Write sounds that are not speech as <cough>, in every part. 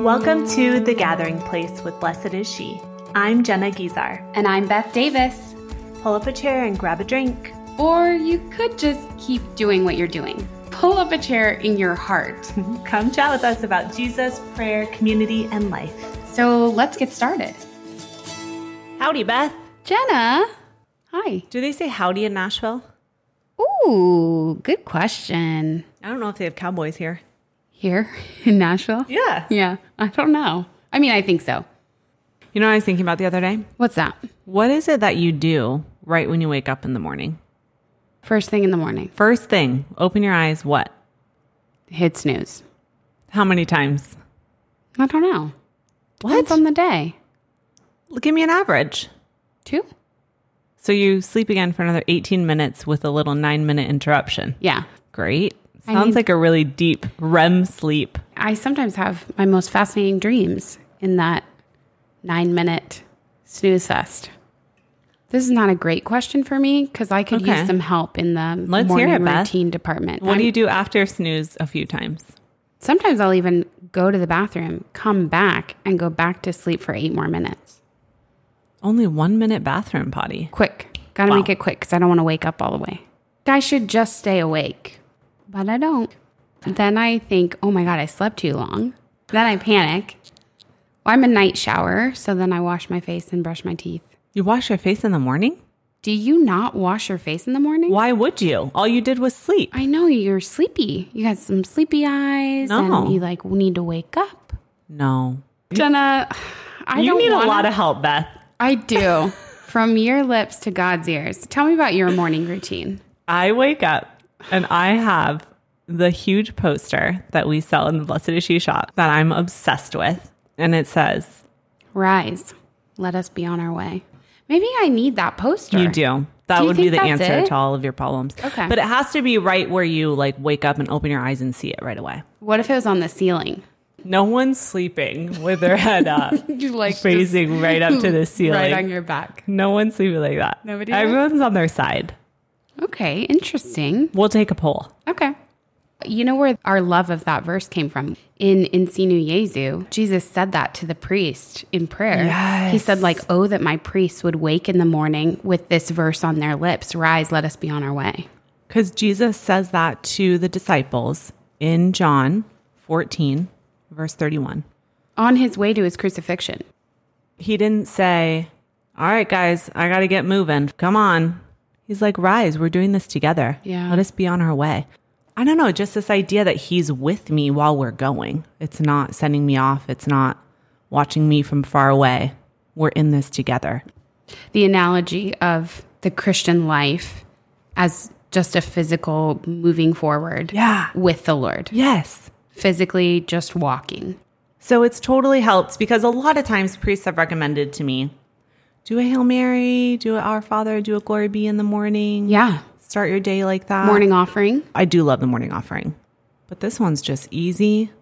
Welcome to The Gathering Place with Blessed is She. I'm Jenna Guizar. And I'm Beth Davis. Pull up a chair and grab a drink. Or you could just keep doing what you're doing. Pull up a chair in your heart. <laughs> Come chat with us about Jesus, prayer, community, and life. So let's get started. Howdy, Beth. Jenna. Hi. Do they say howdy in Nashville? Ooh, good question. I don't know if they have cowboys here. Here <laughs> in Nashville? Yeah. Yeah, I don't know. I mean, I think so. You know what I was thinking about the other day? What's that? What is it that you do right when you wake up in the morning? First thing in the morning, First thing, open your eyes. What? hit snooze. How many times? I don't know. What? Depends on the day. Give me an average. Two? So you sleep again for another 18 minutes with a little nine minute interruption. Yeah. Great. I Sounds like a really deep REM sleep. I sometimes have my most fascinating dreams in that nine minute snooze fest. This is not a great question for me because I could Okay. use some help in the Let's morning it, Beth. routine department. What do I'm- you do after snooze a few times? Sometimes I'll even go to the bathroom, come back, and go back to sleep for eight more minutes. Only one minute bathroom potty. Quick. Got to Wow. make it quick because I don't want to wake up all the way. I should just stay awake, but I don't. Then I think, oh my God, I slept too long. Then I panic. Well, I'm a night shower, so then I wash my face and brush my teeth. You wash your face in the morning? Do you not wash your face in the morning? Why would you? All you did was sleep. I know you're sleepy. You got some sleepy eyes, No. and you like need to wake up. No. Jenna, I you don't need wanna- a lot of help, Beth. I do. From your lips to God's ears. Tell me about your morning routine. I wake up and I have the huge poster that we sell in the Blessed is She shop that I'm obsessed with. And it says, Rise. Let us be on our way. Maybe I need that poster. You do. That Do would be the answer it? to all of your problems. Okay. But it has to be right where you like wake up and open your eyes and see it right away. What if it was on the ceiling? No one's sleeping with their head up, <laughs> You like facing right up to the ceiling. <laughs> right on your back. no one's sleeping like that. Nobody? Everyone's on their side. Okay, interesting. We'll take a poll. Okay. You know where our love of that verse came from? In Insinu Jesu, Jesus said that to the priest in prayer. He said, like, oh, that my priests would wake in the morning with this verse on their lips. Rise, let us be on our way. Because Jesus says that to the disciples in John 14, verse 31. On his way to his crucifixion. He didn't say, All right, guys, I got to get moving. Come on. He's like, Rise, we're doing this together. Yeah. Let us be on our way. I don't know, just this idea that he's with me while we're going. It's not sending me off, it's not watching me from far away. We're in this together. The analogy of the Christian life as just a physical moving forward Yeah. with the Lord, Yes. physically just walking. So it's totally helped because a lot of times priests have recommended to me do a Hail Mary, do a Our Father, do a Glory Be in the morning. Yeah. Start your day like that. Morning offering. I do love the morning offering, but this one's just easy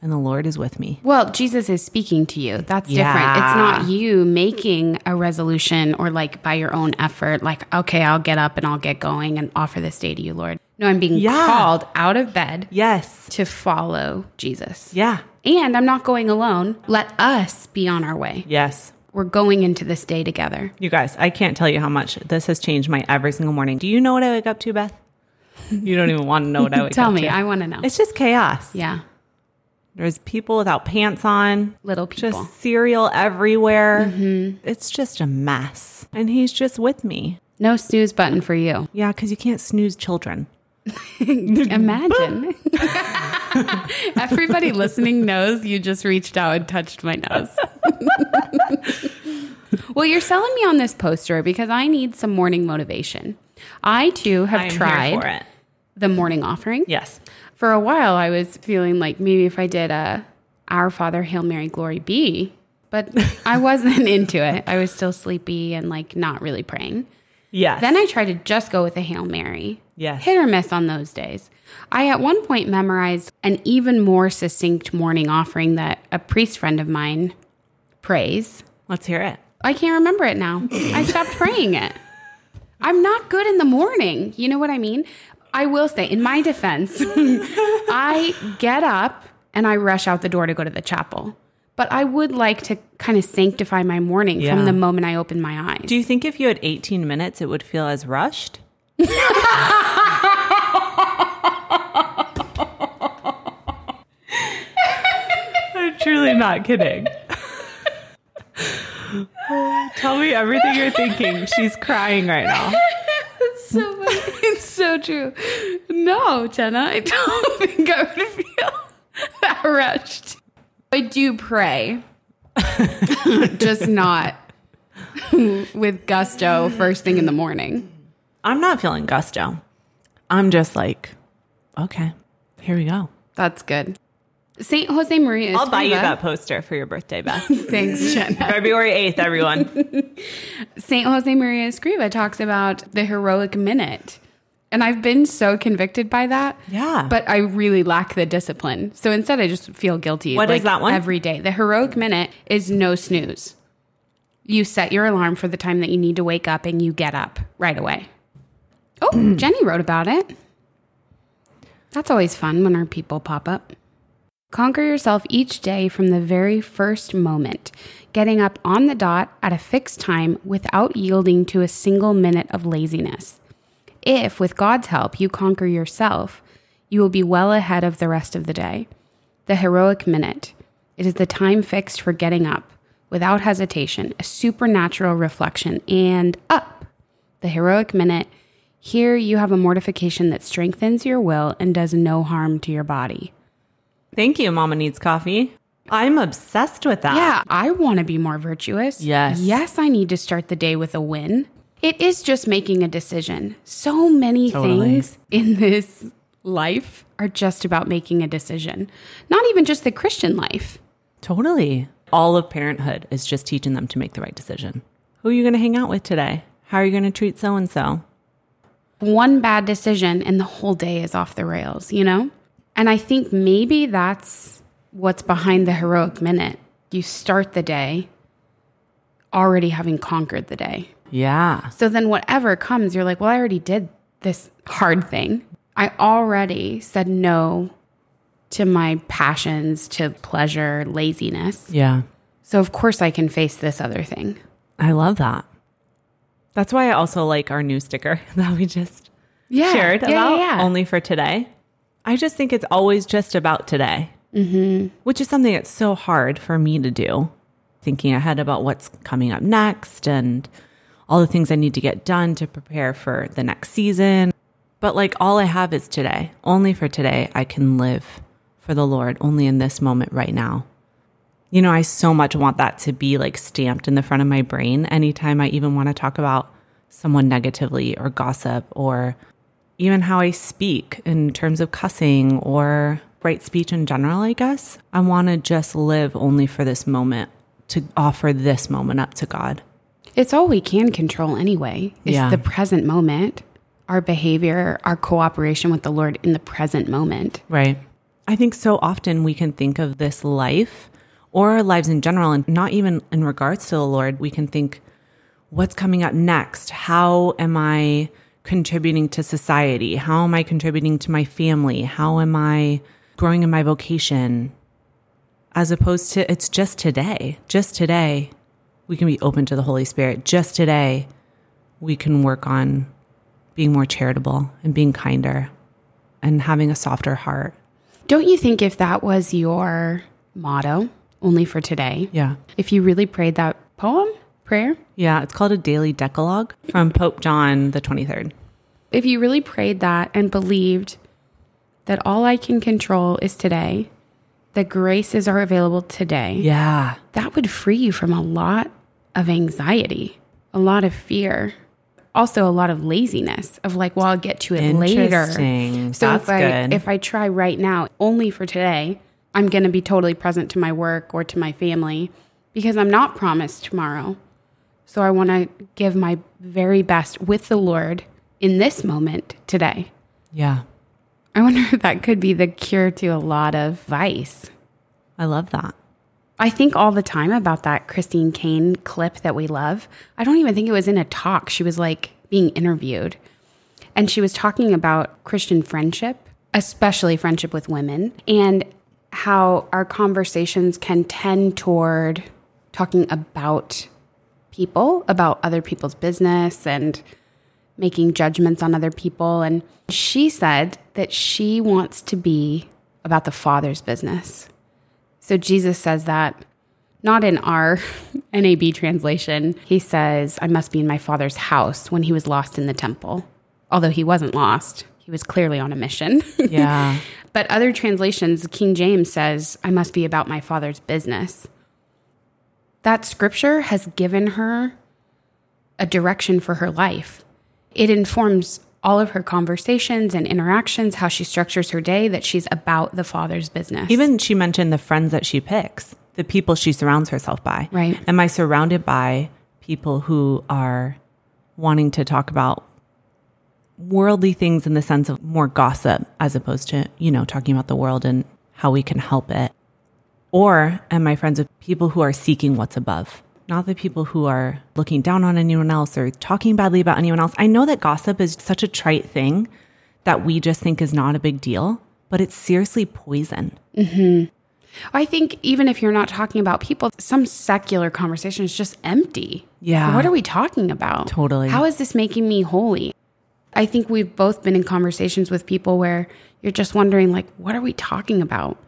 and the Lord is with me. Well, Jesus is speaking to you. That's different. It's not you making a resolution or like by your own effort, like, okay, I'll get up and I'll get going and offer this day to you, Lord. No, I'm being Yeah. called out of bed Yes. to follow Jesus. Yeah. And I'm not going alone. Let us be on our way. Yes. We're going into this day together. You guys, I can't tell you how much this has changed my every single morning. Do you know what I wake up to, Beth? You don't even want to know what I <laughs> wake Tell up me. to. I want to know. It's just chaos. yeah. There's people without pants on. Little people. just cereal everywhere. Mm-hmm. It's just a mess. And he's just with me. no snooze button for you. Yeah, because you can't snooze children. Imagine. <laughs> Everybody listening knows you just reached out and touched my nose. <laughs> well, you're selling me on this poster because I need some morning motivation. I too have I'm tried here for it. the morning offering. Yes. For a while, I was feeling like maybe if I did a Our Father, Hail Mary, Glory Be, but I wasn't <laughs> into it. I was still sleepy and like not really praying. Yes. Then I tried to just go with a Hail Mary. Yes. Hit or miss on those days. I at one point memorized an even more succinct morning offering that a priest friend of mine prays. Let's hear it. I can't remember it now. I stopped praying it. I'm not good in the morning. You know what I mean? I will say, in my defense, <laughs> I get up and I rush out the door to go to the chapel. But I would like to kind of sanctify my morning Yeah. from the moment I open my eyes. Do you think if you had 18 minutes, it would feel as rushed? I'm truly not kidding. Tell me everything you're thinking. She's crying right now. <laughs> It's so funny. It's so true. No, Jenna, I don't <laughs> think I would feel that rushed. I do pray, <laughs> just not with gusto first thing in the morning. I'm not feeling gusto. I'm just like, okay, here we go. That's good. Saint Jose Maria. I'll buy you that poster for your birthday, Beth. <laughs> Thanks, Jenna. <laughs> February 8th, everyone. Saint Jose Maria Escriva talks about the heroic minute. And I've been so convicted by that. Yeah. But I really lack the discipline. So instead, I just feel guilty. What is that one? Every day. The heroic minute is no snooze. You set your alarm for the time that you need to wake up and you get up right away. Oh, <clears throat> Jenny wrote about it. That's always fun when our people pop up. Conquer yourself each day from the very first moment, getting up on the dot at a fixed time without yielding to a single minute of laziness. If, with God's help, you conquer yourself, you will be well ahead of the rest of the day. The heroic minute. It is the time fixed for getting up, without hesitation, a supernatural reflection, and up. The heroic minute. Here you have a mortification that strengthens your will and does no harm to your body. Thank you, Mama Needs Coffee. I'm obsessed with that. Yeah, I want to be more virtuous. Yes. Yes, I need to start the day with a win. It is just making a decision. So many Totally. things in this life are just about making a decision. Not even just the Christian life. Totally. All of parenthood is just teaching them to make the right decision. Who are you going to hang out with today? How are you going to treat so and so? One bad decision and the whole day is off the rails, you know? And I think maybe that's what's behind the heroic minute. You start the day already having conquered the day. Yeah. So then whatever comes, you're like, well, I already did this hard thing. I already said no to my passions, to pleasure, laziness. Yeah. So of course I can face this other thing. I love that. That's why I also like our new sticker <laughs> that we just Yeah. shared yeah, about yeah, yeah. only for today. I just think it's always just about today, mm-hmm. which is something that's so hard for me to do. Thinking ahead about what's coming up next and all the things I need to get done to prepare for the next season. But like all I have is today. Only for today, I can live for the Lord, only in this moment right now. You know, I so much want that to be like stamped in the front of my brain anytime I even want to talk about someone negatively or gossip or even how I speak in terms of cussing or right speech in general, I guess. I want to just live only for this moment to offer this moment up to God. It's all we can control anyway. It's Yeah. the present moment, our behavior, our cooperation with the Lord in the present moment. Right. I think so often we can think of this life or our lives in general, and not even in regards to the Lord, we can think, what's coming up next? How am I contributing to society? How am I contributing to my family? How am I growing in my vocation? As opposed to, it's just today. Just today, we can be open to the Holy Spirit. Just today, we can work on being more charitable and being kinder and having a softer heart. Don't you think if that was your motto, only for today, Yeah. if you really prayed that poem, prayer, Yeah, it's called a daily decalogue from Pope John the 23rd. if you really prayed that and believed that all I can control is today, the graces are available today, Yeah. that would free you from a lot of anxiety, a lot of fear, also a lot of laziness of like, well, I'll get to it later. So That's if I good. if I try right now, only for today, I'm going to be totally present to my work or to my family because I'm not promised tomorrow. So I want to give my very best with the Lord in this moment today. yeah. I wonder <laughs> if that could be the cure to a lot of vice. I love that. I think all the time about that Christine Kane clip that we love. I don't even think it was in a talk. She was like being interviewed. And she was talking about Christian friendship, especially friendship with women. And how our conversations can tend toward talking about people, about other people's business and making judgments on other people. And she said that she wants to be about the Father's business. So Jesus says that not in our <laughs> NAB translation. He says, I must be in my Father's house when he was lost in the temple. Although he wasn't lost, he was clearly on a mission. <laughs> Yeah. but other translations, King James says, I must be about my Father's business. That scripture has given her a direction for her life. It informs all of her conversations and interactions, how she structures her day, that she's about the Father's business. Even she mentioned the friends that she picks, the people she surrounds herself by. Right. Am I surrounded by people who are wanting to talk about worldly things in the sense of more gossip as opposed to, you know, talking about the world and how we can help it? Or am I friends with people who are seeking what's above? Not the people who are looking down on anyone else or talking badly about anyone else. I know that gossip is such a trite thing that we just think is not a big deal, but it's seriously poison. Mm-hmm. I think even if you're not talking about people, some secular conversation is just empty. Yeah. What are we talking about? Totally. How is this making me holy? I think we've both been in conversations with people where you're just wondering, like, what are we talking about?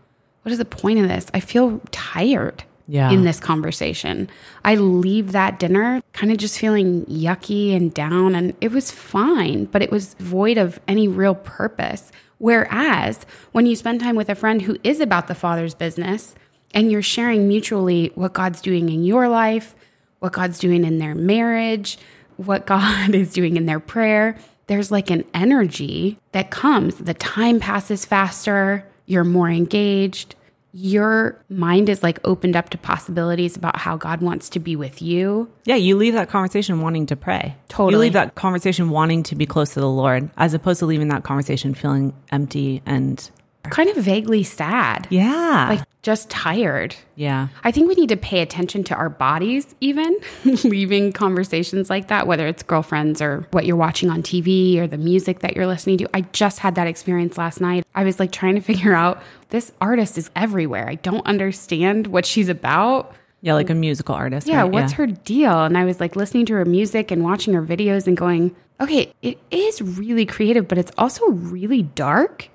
What is the point of this? I feel tired Yeah. in this conversation. I leave that dinner kind of just feeling yucky and down, and it was fine, but it was void of any real purpose. Whereas when you spend time with a friend who is about the Father's business and you're sharing mutually what God's doing in your life, what God's doing in their marriage, what <laughs> God is doing in their prayer, there's like an energy that comes. The time passes faster, you're more engaged, your mind is like opened up to possibilities about how God wants to be with you. Yeah, you leave that conversation wanting to pray. Totally. You leave that conversation wanting to be close to the Lord as opposed to leaving that conversation feeling empty and Kind of vaguely sad. yeah. Like just tired. yeah. I think we need to pay attention to our bodies, even <laughs> leaving conversations like that, whether it's girlfriends or what you're watching on TV or the music that you're listening to. I just had that experience last night. I was like trying to <laughs> figure out this artist is everywhere. I don't understand what she's about. Yeah, like a musical artist. Yeah, right? what's her deal? And I was like listening to her music and watching her videos and going, okay, it is really creative, but it's also really dark.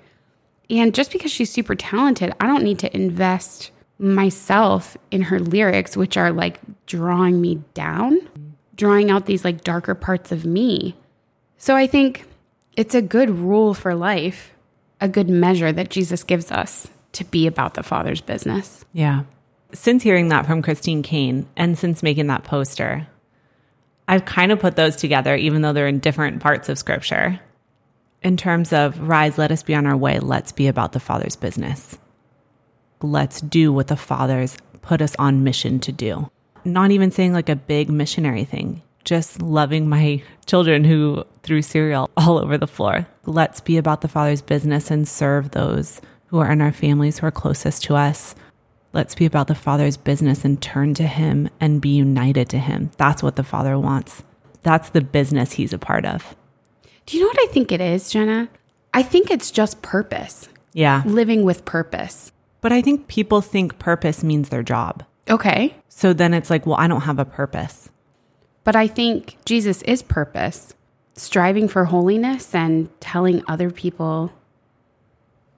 And just because she's super talented, I don't need to invest myself in her lyrics, which are like drawing me down, drawing out these like darker parts of me. So I think it's a good rule for life, a good measure that Jesus gives us to be about the Father's business. Yeah. Since hearing that from Christine Kane and since making that poster, I've kind of put those together, even though they're in different parts of scripture. In terms of rise, let us be on our way, let's be about the Father's business. Let's do what the Father's put us on mission to do. Not even saying like a big missionary thing, just loving my children who threw cereal all over the floor. Let's be about the Father's business and serve those who are in our families who are closest to us. Let's be about the Father's business and turn to Him and be united to Him. That's what the Father wants. That's the business He's a part of. Do you know what I think it is, Jenna? I think it's just purpose, Yeah. living with purpose. But I think people think purpose means their job. Okay. So then it's like, well, I don't have a purpose. But I think Jesus is purpose, striving for holiness and telling other people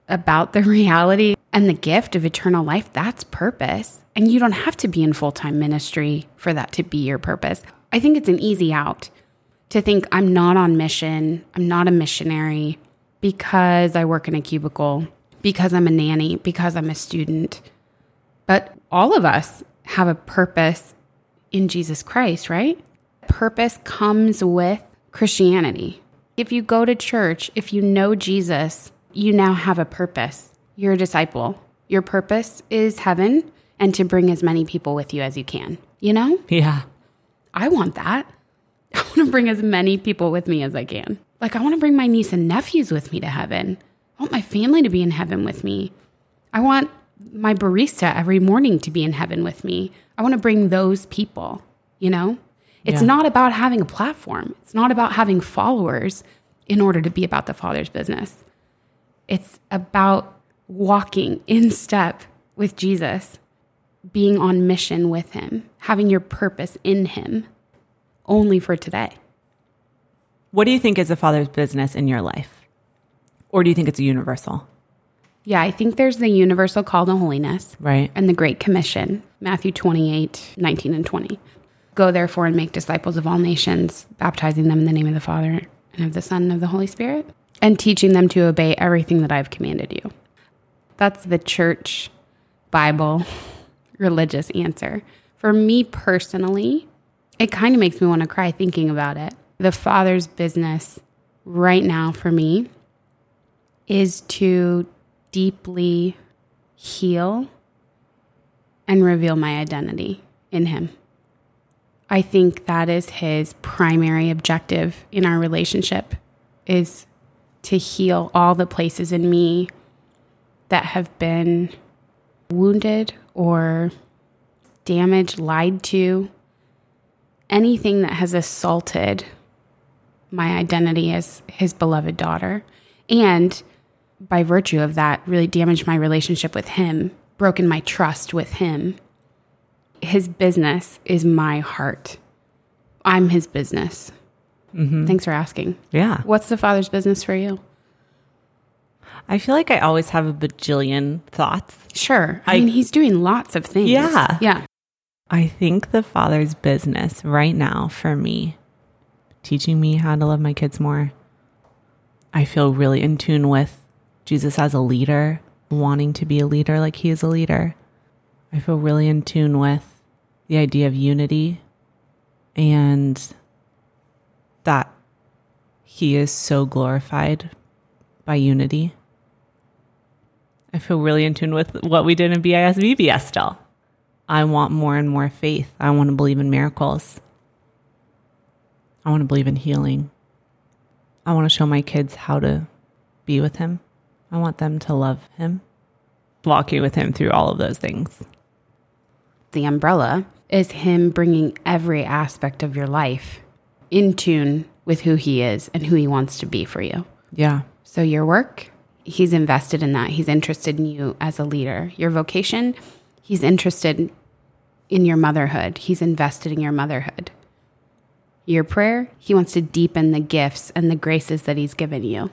about the <laughs> reality and the gift of eternal life. That's purpose. And you don't have to be in full time ministry for that to be your purpose. I think it's an easy out to think I'm not on mission, I'm not a missionary because I work in a cubicle, because I'm a nanny, because I'm a student. But all of us have a purpose in Jesus Christ, right? Purpose comes with Christianity. If you go to church, if you know Jesus, you now have a purpose. You're a disciple. Your purpose is heaven and to bring as many people with you as you can. You know, Yeah. I want that. <laughs> I want to bring as many people with me as I can. Like, I want to bring my niece and nephews with me to heaven. I want my family to be in heaven with me. I want my barista every morning to be in heaven with me. I want to bring those people, you know? It's Yeah. not about having a platform, it's not about having followers in order to be about the Father's business. It's about walking in step with Jesus, being on mission with Him, having your purpose in Him only for today. What do you think is a father's business in your life? Or do you think it's a universal? Yeah, I think there's the universal call to holiness. Right. And the Great Commission, Matthew 28, 19 and 20. Go therefore and make disciples of all nations, baptizing them in the name of the Father and of the Son and of the Holy Spirit, and teaching them to obey everything that I've commanded you. That's the church Bible <laughs> religious answer. For me personally, it kind of makes me want to cry thinking about it. The Father's business right now for me is to deeply heal and reveal my identity in Him. I think that is His primary objective in our relationship is to heal all the places in me that have been wounded or damaged, lied to, anything that has assaulted my identity as his beloved daughter. And by virtue of that, really damaged my relationship with him, broken my trust with him. His business is my heart. I'm his business. Mm-hmm. Thanks for asking. Yeah. What's the father's business for you? I feel like I always have a bajillion thoughts. Sure. I, I- mean, he's doing lots of things. Yeah. Yeah. I think the father's business right now for me, teaching me how to love my kids more. I feel really in tune with Jesus as a leader, wanting to be a leader like he is a leader. I feel really in tune with the idea of unity and that he is so glorified by unity. I feel really in tune with what we did in BIS VBS still. I want more and more faith. I want to believe in miracles. I want to believe in healing. I want to show my kids how to be with him. I want them to love him. Walking with him through all of those things. the umbrella is him bringing every aspect of your life in tune with who he is and who he wants to be for you. Yeah. So, your work, he's invested in that. He's interested in you as a leader. Your vocation, he's interested in your motherhood. He's invested in your motherhood. Your prayer, he wants to deepen the gifts and the graces that he's given you.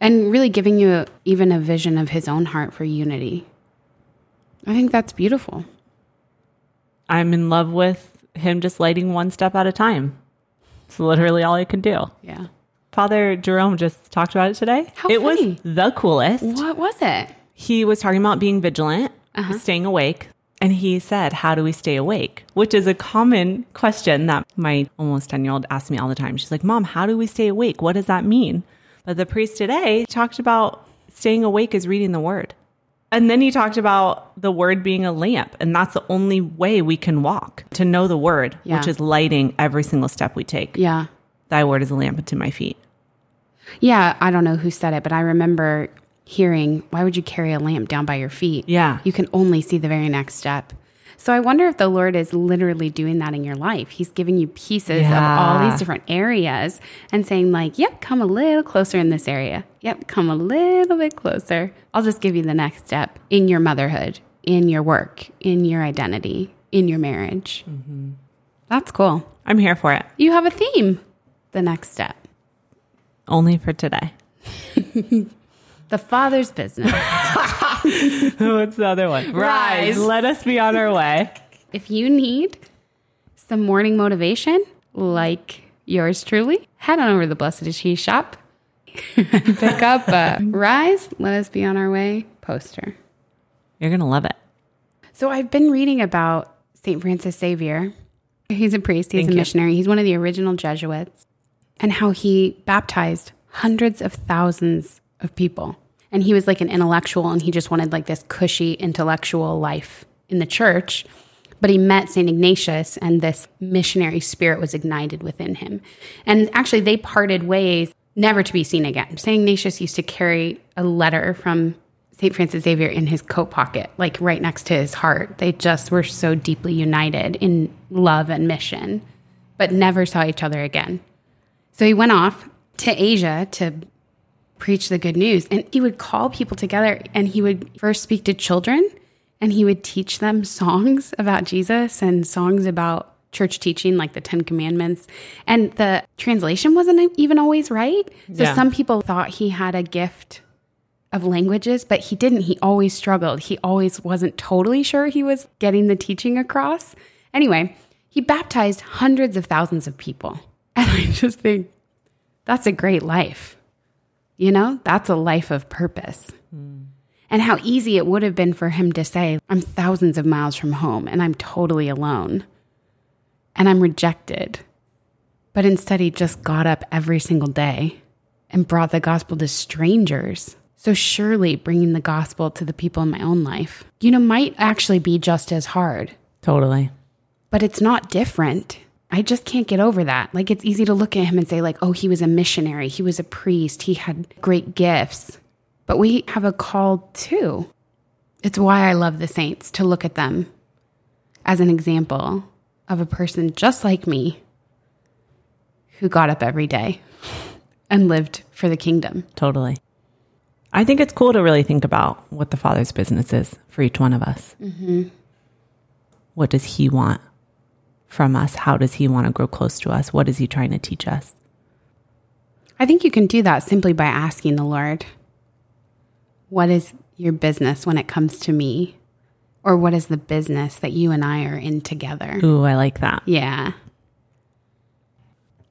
And really giving you even a vision of his own heart for unity. I think that's beautiful. I'm in love with him just lighting one step at a time. It's literally all I can do. Yeah. Father Jerome just talked about it today. How it funny. was the coolest. What was it? he was talking about being vigilant, Uh-huh. staying awake. And he said, How do we stay awake? Which is a common question that my almost 10 year old asks me all the time. She's like, Mom, how do we stay awake? What does that mean? But the priest today talked about staying awake is reading the word. And then he talked about the word being a lamp. And that's the only way we can walk to know the word, Yeah. which is lighting every single step we take. Yeah. Thy word is a lamp unto my feet. Yeah, I don't know who said it, but I remember hearing, why would you carry a lamp down by your feet? Yeah. You can only see the very next step. So I wonder if the Lord is literally doing that in your life. He's giving you pieces of all these different areas and saying, like, yep, come a little closer in this area. Yep, come a little bit closer. I'll just give you the next step in your motherhood, in your work, in your identity, in your marriage. Mm-hmm. That's cool. I'm here for it. You have a theme. The next step. Only for today. <laughs> The Father's business. <laughs> What's the other one? Rise. Let us be on our way. if you need some morning motivation, like yours truly, head on over to the Blessed is She shop. <laughs> Pick up a Rise, Let Us Be on Our Way poster. You're going to love it. So I've been reading about St. Francis Xavier. He's a priest, he's Thank a you. missionary, he's one of the original Jesuits, and how he baptized hundreds of thousands of people. And he was like an intellectual and he just wanted like this cushy intellectual life in the church. But he met St. Ignatius and this missionary spirit was ignited within him. And actually, they parted ways, never to be seen again. St. Ignatius used to carry a letter from St. Francis Xavier in his coat pocket, like right next to his heart. They just were so deeply united in love and mission, but never saw each other again. So he went off to Asia to preach the good news. And he would call people together and he would first speak to children and he would teach them <laughs> songs about Jesus and songs about church teaching, like the Ten Commandments. And the translation wasn't even always right. So Yeah. some people thought he had a gift of languages, but he didn't. He always struggled. He always wasn't totally sure he was getting the teaching across. Anyway, he baptized hundreds of thousands of people. <laughs> And I just think that's a great life. You know, that's a life of purpose. Hmm. And how easy it would have been for him to say, I'm thousands of miles from home and I'm totally alone and I'm rejected. But instead, he just got up every single day and brought the gospel to strangers. So, surely bringing the gospel to the people in my own life, you know, might actually be just as hard, Totally. but it's not different. I just can't get over that. Like, it's easy to look at him and say, like, oh, he was a missionary, he was a priest, he had great gifts. But we have a call too. It's why I love the saints to look at them as an example of a person just like me who got up every day <laughs> and lived for the kingdom. Totally. I think it's cool to really think about what the Father's business is for each one of us. Mm-hmm. What does He want from us? How does He want to grow close to us? What is He trying to teach us? I think you can do that simply by asking the Lord, What is your business when it comes to me? Or what is the business that you and I are in together? Ooh, I like that. Yeah.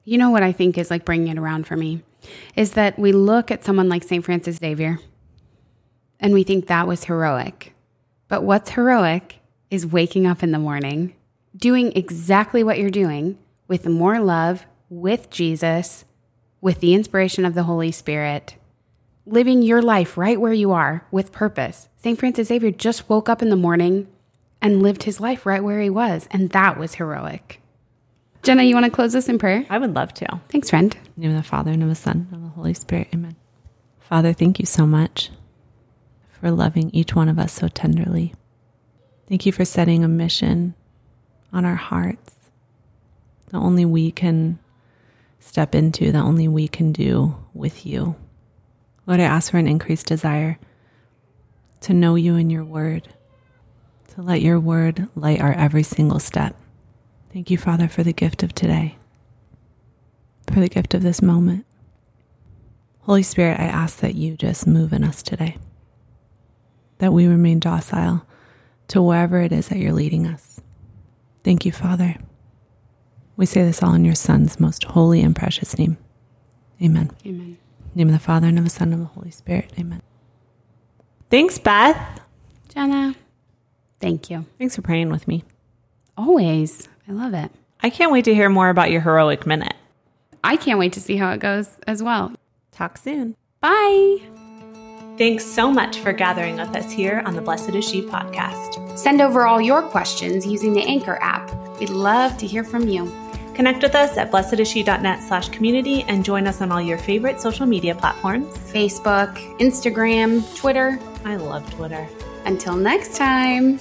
You know what I think is like bringing it around for me is that we look at someone like St. Francis Xavier and we think that was heroic. But what's heroic is waking up in the morning, doing exactly what you're doing with more love, with Jesus, with the inspiration of the Holy Spirit, living your life right where you are with purpose. St. Francis Xavier just woke up in the morning and lived his life right where he was, and that was heroic. Jenna, you want to close us in prayer? I would love to. Thanks, friend. In the name of the Father, and of the Son, and of the Holy Spirit. Amen. Father, thank you so much for loving each one of us so tenderly. Thank you for setting a mission on our hearts that only we can step into, that only we can do with you. Lord, I ask for an increased desire to know you and your word, to let your word light our every single step. Thank you, Father, for the gift of today for the gift of this moment. Holy Spirit, I ask that you just move in us today, that we remain docile to wherever it is that you're leading us. Thank you, Father. We say this all in your Son's most holy and precious name. Amen. Amen. In the name of the Father, and of the Son, and of the Holy Spirit. Amen. Thanks, Beth. Jenna, thank you. Thanks for praying with me. Always. I love it. I can't wait to hear more about your heroic minute. I can't wait to see how it goes as well. Talk soon. Bye. Thanks so much for gathering with us here on the Blessed is She podcast. Send over all your questions using the Anchor app. We'd love to hear from you. Connect with us at blessedisshe.net slash community and join us on all your favorite social media platforms. Facebook, Instagram, Twitter. I love Twitter. Until next time.